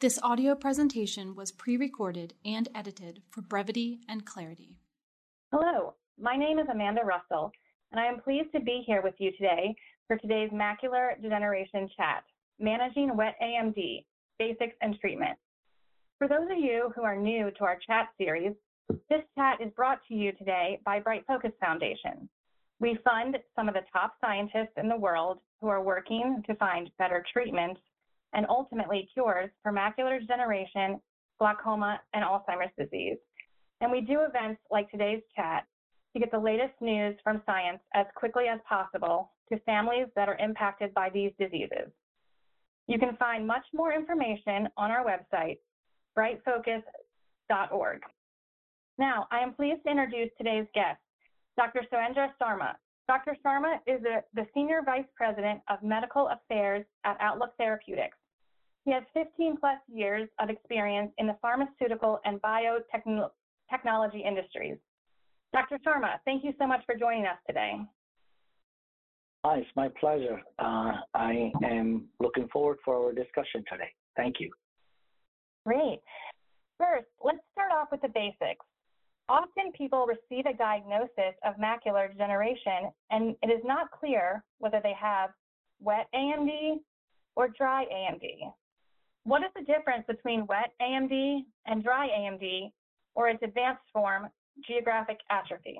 This audio presentation was pre-recorded and edited for brevity and clarity. Hello, my name is Amanda Russell, and I am pleased to be here with you today for today's Macular Degeneration Chat, Managing Wet AMD, Basics and Treatment. For those of you who are new to our chat series, this chat is brought to you today by Bright Focus Foundation. We fund some of the top scientists in the world who are working to find better treatments and ultimately cures for macular degeneration, glaucoma, and Alzheimer's disease. And we do events like today's chat to get the latest news from science as quickly as possible to families that are impacted by these diseases. You can find much more information on our website, brightfocus.org. Now, I am pleased to introduce today's guest, Dr. Surendra Sharma. Dr. Sharma is the Senior Vice President of Medical Affairs at Outlook Therapeutics. He has 15 plus years of experience in the pharmaceutical and biotechnology industries. Dr. Sharma, thank you so much for joining us today. Hi, it's my pleasure. Uh, I am looking forward for our discussion today. Thank you. Great. First, let's start off with the basics. Often people receive a diagnosis of macular degeneration and it is not clear whether they have wet AMD or dry AMD. What is the difference between wet AMD and dry AMD or its advanced form, geographic atrophy?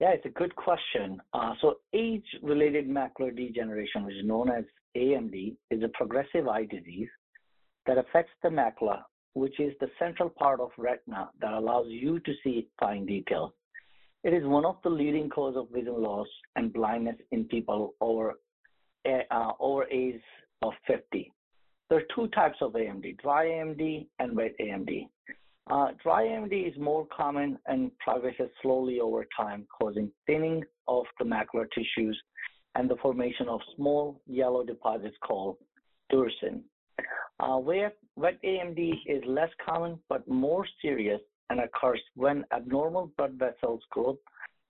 Yeah, it's a good question. Uh, so age-related macular degeneration, which is known as AMD, is a progressive eye disease that affects the macula, which is the central part of retina that allows you to see fine detail. It is one of the leading cause of vision loss and blindness in people over uh, over age of 50. There are two types of AMD, dry AMD and wet AMD. Uh, dry AMD is more common and progresses slowly over time, causing thinning of the macular tissues and the formation of small yellow deposits called drusen. Uh, wet, wet AMD is less common but more serious and occurs when abnormal blood vessels grow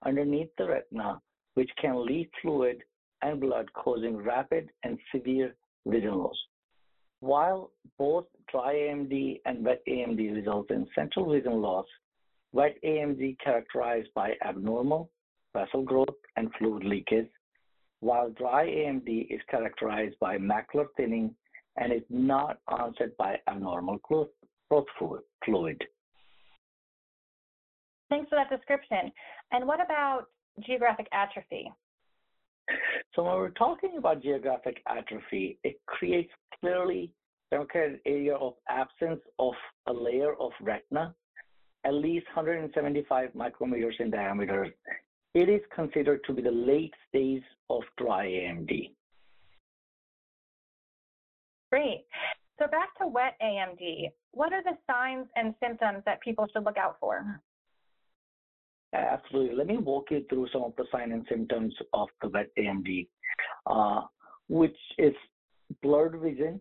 underneath the retina, which can leak fluid and blood, causing rapid and severe vision loss. While both dry AMD and wet AMD result in central vision loss, wet AMD characterized by abnormal vessel growth and fluid leakage, while dry AMD is characterized by macular thinning and is not onset by abnormal growth, growth fluid. Thanks for that description. And what about geographic atrophy? So when we're talking about geographic atrophy, it creates clearly demarcated area of absence of a layer of retina, at least 175 micrometers in diameter. It is considered to be the late stage of dry AMD. Great. So back to wet AMD, what are the signs and symptoms that people should look out for? Absolutely. Let me walk you through some of the signs and symptoms of the wet AMD, uh, which is blurred vision,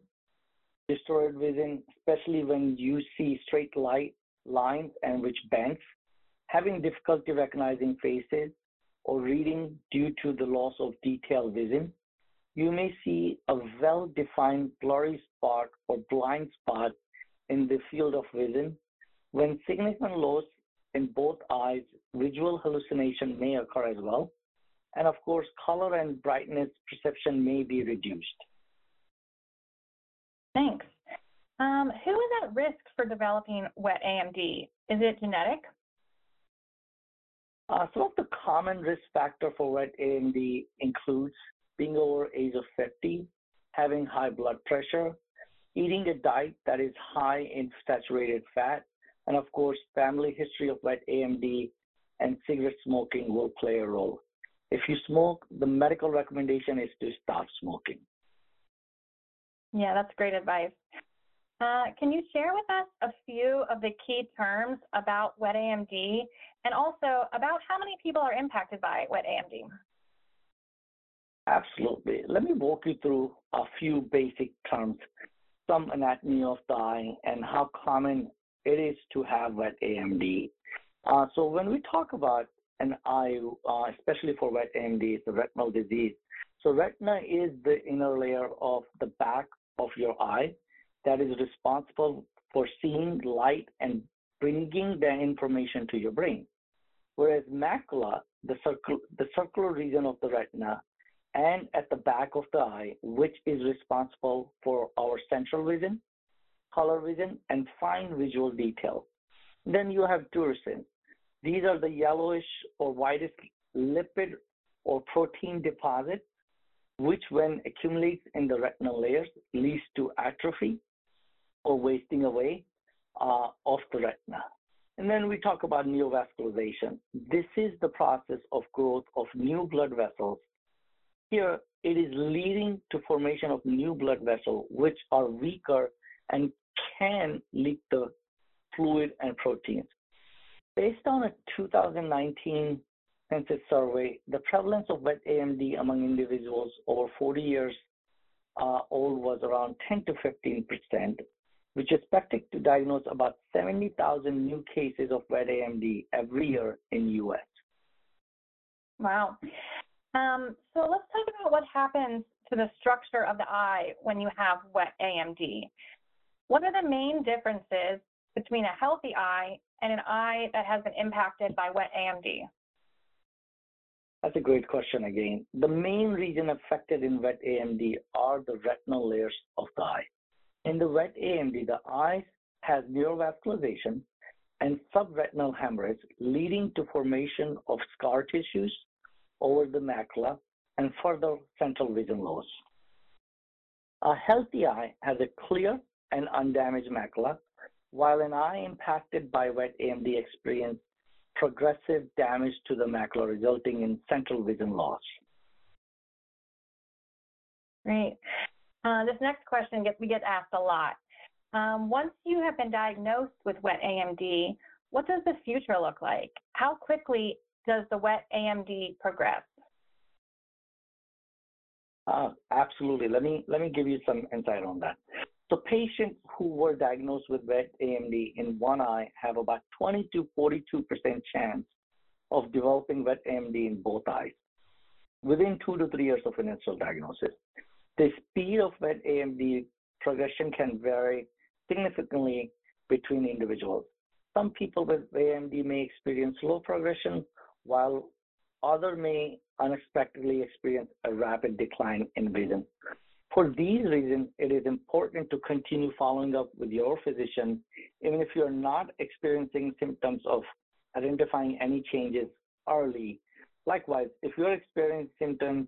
distorted vision, especially when you see straight light lines and which bends, having difficulty recognizing faces or reading due to the loss of detailed vision. You may see a well-defined blurry spot or blind spot in the field of vision. When significant loss in both eyes, visual hallucination may occur as well. And of course, color and brightness perception may be reduced. Thanks. Um, who is at risk for developing wet AMD? Is it genetic? Uh, some of the common risk factor for wet AMD includes being over age of 50, having high blood pressure, eating a diet that is high in saturated fat, and of course, family history of wet AMD and cigarette smoking will play a role. If you smoke, the medical recommendation is to stop smoking. Yeah, that's great advice. Uh, can you share with us a few of the key terms about wet AMD and also about how many people are impacted by wet AMD? Absolutely. Let me walk you through a few basic terms, some anatomy of the eye, and how common it is to have wet AMD. Uh, so when we talk about an eye, uh, especially for wet AMD, it's a retinal disease. So retina is the inner layer of the back of your eye that is responsible for seeing light and bringing the information to your brain. Whereas macula, the, circle, the circular region of the retina, and at the back of the eye, which is responsible for our central vision, color vision, and fine visual detail. Then you have drusen. These are the yellowish or whitish lipid or protein deposits, which when accumulates in the retinal layers leads to atrophy or wasting away uh, of the retina. And then we talk about neovascularization. This is the process of growth of new blood vessels. Here, it is leading to formation of new blood vessels, which are weaker and can leak the fluid and proteins. Based on a 2019 census survey, the prevalence of wet AMD among individuals over 40 years uh, old was around 10 to 15 percent, which is expected to diagnose about 70,000 new cases of wet AMD every year in U.S. Wow. Um, so let's talk about what happens to the structure of the eye when you have wet AMD. What are the main differences between a healthy eye and an eye that has been impacted by wet AMD? That's a great question again. The main region affected in wet AMD are the retinal layers of the eye. In the wet AMD, the eye has neovascularization and subretinal hemorrhage leading to formation of scar tissues over the macula and further central vision loss. A healthy eye has a clear and undamaged macula, while an eye impacted by wet AMD experiences progressive damage to the macula, resulting in central vision loss. Great. Uh, this next question gets we get asked a lot. Um, once you have been diagnosed with wet AMD, what does the future look like? How quickly does the wet AMD progress? Uh, absolutely. Let me let me give you some insight on that. So patients who were diagnosed with wet AMD in one eye have about 20 to 42% chance of developing wet AMD in both eyes within two to three years of initial diagnosis. The speed of wet AMD progression can vary significantly between individuals. Some people with AMD may experience slow progression, while others may unexpectedly experience a rapid decline in vision. For these reasons, it is important to continue following up with your physician, even if you're not experiencing symptoms of identifying any changes early. Likewise, if you're experiencing symptoms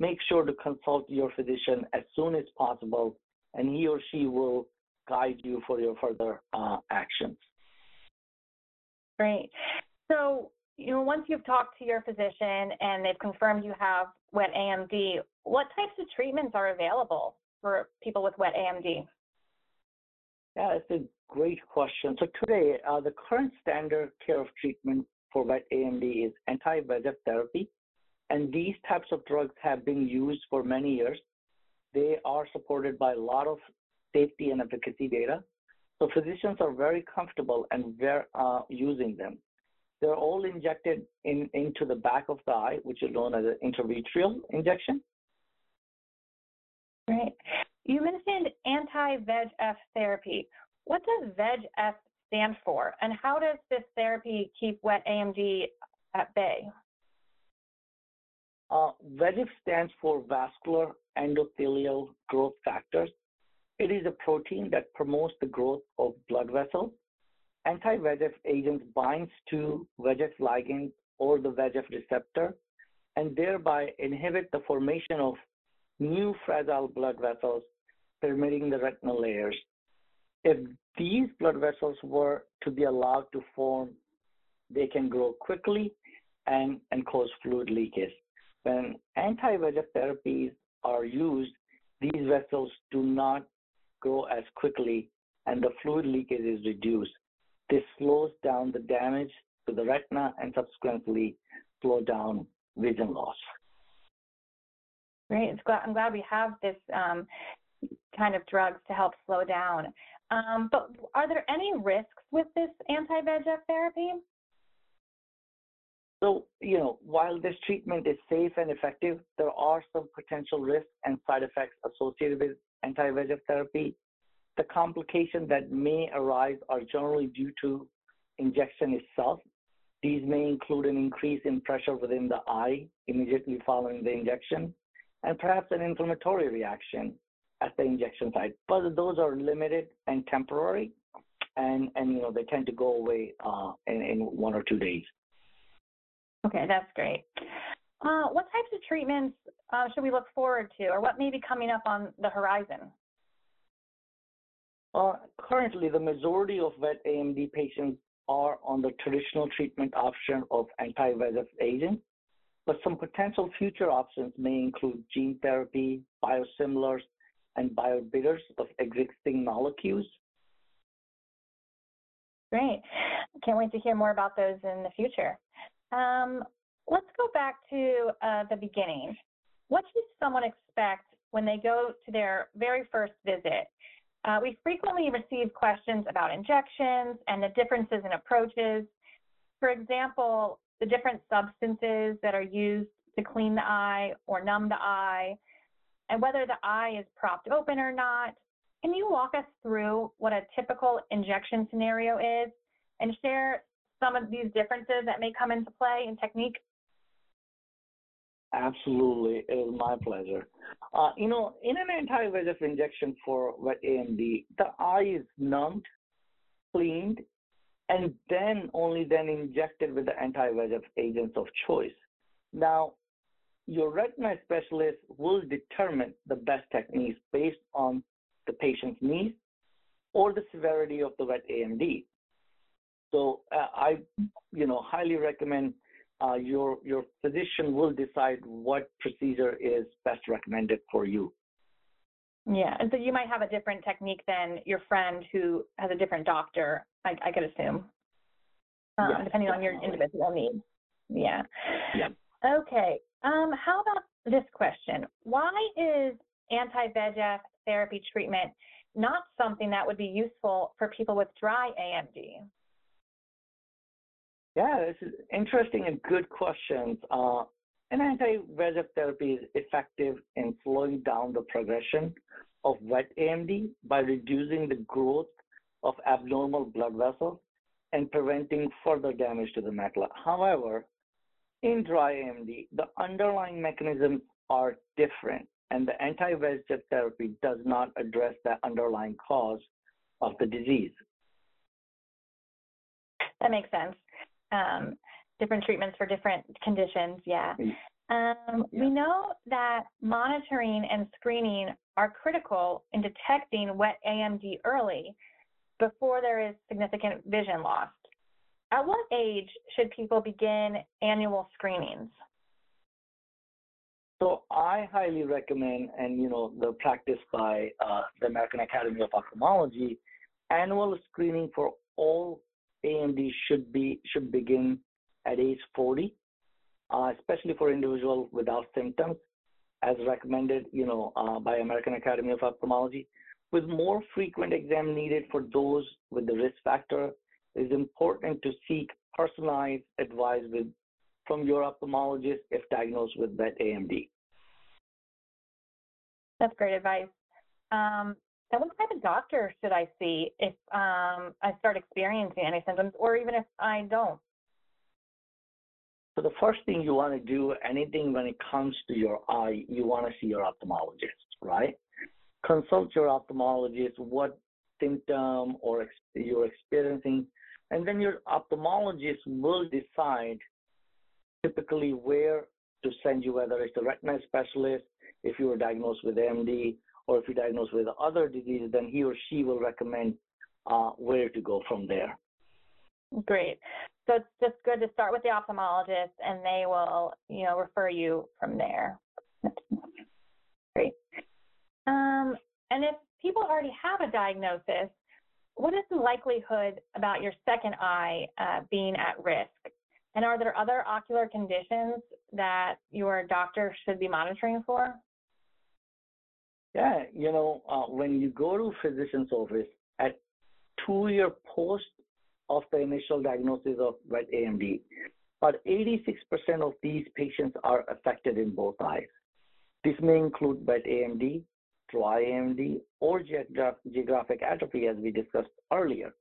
make sure to consult your physician as soon as possible, and he or she will guide you for your further uh, actions. Great. So, you know, once you've talked to your physician and they've confirmed you have wet AMD, what types of treatments are available for people with wet AMD? Yeah, it's a great question. So today, uh, the current standard care of treatment for wet AMD is anti-VEGF therapy, and these types of drugs have been used for many years. They are supported by a lot of safety and efficacy data. So physicians are very comfortable and very, uh, using them. They're all injected in, into the back of the eye, which is known as an intravitreal injection. Right. You mentioned anti-VEGF therapy. What does VEGF stand for, and how does this therapy keep wet AMD at bay? Uh, VEGF stands for vascular endothelial growth factors. It is a protein that promotes the growth of blood vessels. Anti-VEGF agent binds to VEGF ligand or the VEGF receptor and thereby inhibit the formation of new fragile blood vessels permitting the retinal layers. If these blood vessels were to be allowed to form, they can grow quickly and, and cause fluid leakage. When anti-VEGF therapies are used, these vessels do not grow as quickly and the fluid leakage is reduced. This slows down the damage to the retina and subsequently slow down vision loss. Great. I'm glad we have this um, kind of drugs to help slow down. Um, but are there any risks with this anti-VEGF therapy? So, you know, while this treatment is safe and effective, there are some potential risks and side effects associated with anti-VEGF therapy, the complications that may arise are generally due to injection itself. These may include an increase in pressure within the eye immediately following the injection, and perhaps an inflammatory reaction at the injection site. But those are limited and temporary, and, and you know they tend to go away uh, in, in one or two days. Okay, that's great. Uh, what types of treatments uh, should we look forward to, or what may be coming up on the horizon? Uh, currently, the majority of wet AMD patients are on the traditional treatment option of anti-VEGF agents, but some potential future options may include gene therapy, biosimilars, and biobetters of existing molecules. Great. Can't wait to hear more about those in the future. Um, let's go back to uh, the beginning. What should someone expect when they go to their very first visit? Uh, we frequently receive questions about injections and the differences in approaches. For example, the different substances that are used to clean the eye or numb the eye, and whether the eye is propped open or not. Can you walk us through what a typical injection scenario is and share some of these differences that may come into play in technique? Absolutely, it is my pleasure. Uh, you know, in an anti-VEGF injection for wet AMD, the eye is numbed, cleaned, and then only then injected with the anti-VEGF agents of choice. Now, your retina specialist will determine the best techniques based on the patient's needs or the severity of the wet AMD. So uh, I, you know, highly recommend uh, your your physician will decide what procedure is best recommended for you. Yeah, and so you might have a different technique than your friend who has a different doctor. I, I could assume, uh, yes, depending on your individual needs. Yeah. Yeah. Okay. Um, how about this question? Why is anti-VEGF therapy treatment not something that would be useful for people with dry AMD? Yeah, this is interesting and good questions. Uh, an anti-VEGF therapy is effective in slowing down the progression of wet AMD by reducing the growth of abnormal blood vessels and preventing further damage to the macula. However, in dry AMD, the underlying mechanisms are different, and the anti-VEGF therapy does not address the underlying cause of the disease. That makes sense. Um, different treatments for different conditions, yeah. Um, Yeah. We know that monitoring and screening are critical in detecting wet AMD early before there is significant vision loss. At what age should people begin annual screenings? So I highly recommend, and you know, the practice by uh, the American Academy of Ophthalmology, annual screening for all AMD should be should begin at age 40, uh, especially for individuals without symptoms, as recommended, you know, uh, by American Academy of Ophthalmology. With more frequent exam needed for those with the risk factor, it is important to seek personalized advice with from your ophthalmologist if diagnosed with wet AMD. That's great advice. And what type of doctor should I see if um, I start experiencing any symptoms, or even if I don't? So the first thing you want to do, anything when it comes to your eye, you want to see your ophthalmologist, right? Consult your ophthalmologist what symptom or ex- you're experiencing, and then your ophthalmologist will decide typically where to send you, whether it's a retina specialist, if you were diagnosed with AMD, or if you're diagnosed with other disease, then he or she will recommend uh, where to go from there. Great. So it's just good to start with the ophthalmologist, and they will, you know, refer you from there. Great. Um, and if people already have a diagnosis, what is the likelihood about your second eye uh, being at risk? And are there other ocular conditions that your doctor should be monitoring for? Yeah, you know, uh, when you go to physician's office at two year post of the initial diagnosis of wet AMD, about 86% of these patients are affected in both eyes. This may include wet AMD, dry AMD, or geographic atrophy, as we discussed earlier.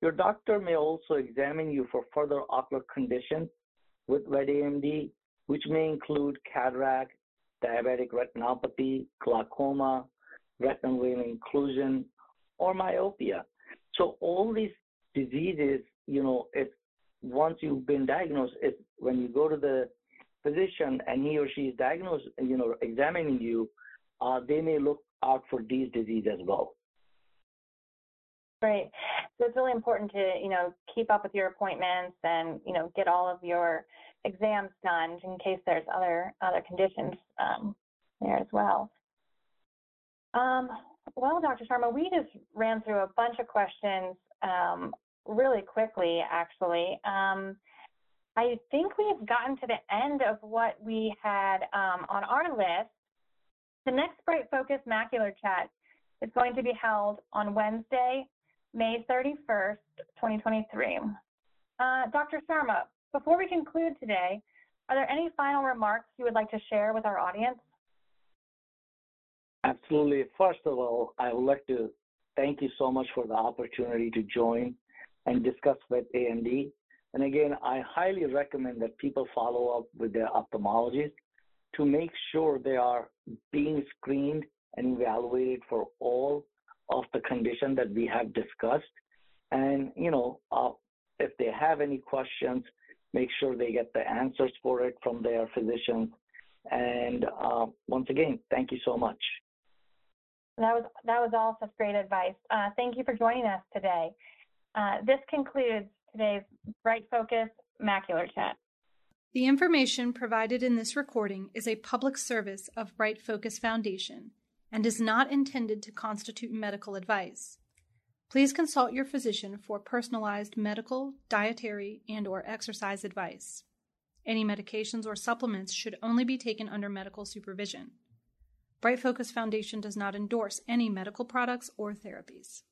Your doctor may also examine you for further ocular conditions with wet AMD, which may include cataract, diabetic retinopathy, glaucoma, retinal vein occlusion, or myopia. So all these diseases, you know, if once you've been diagnosed, if when you go to the physician and he or she is diagnosed, you know, examining you, uh, they may look out for these diseases as well. Great. So it's really important to, you know, keep up with your appointments and, you know, get all of your exams done in case there's other other conditions um, there as well. Um, well, Dr. Sharma, we just ran through a bunch of questions um, really quickly, actually. Um, I think we've gotten to the end of what we had um, on our list. The next Bright Focus Macular Chat is going to be held on Wednesday, May 31st, 2023. Uh, Dr. Sharma, before we conclude today, are there any final remarks you would like to share with our audience? Absolutely. First of all, I would like to thank you so much for the opportunity to join and discuss with AMD. And again, I highly recommend that people follow up with their ophthalmologist to make sure they are being screened and evaluated for all of the condition that we have discussed. And, you know, uh, if they have any questions, make sure they get the answers for it from their physicians. And uh, once again, thank you so much. That was that was all such great advice. Uh, thank you for joining us today. Uh, this concludes today's Bright Focus Macular Chat. The information provided in this recording is a public service of Bright Focus Foundation and is not intended to constitute medical advice. Please consult your physician for personalized medical, dietary, and or exercise advice. Any medications or supplements should only be taken under medical supervision. Bright Focus Foundation does not endorse any medical products or therapies.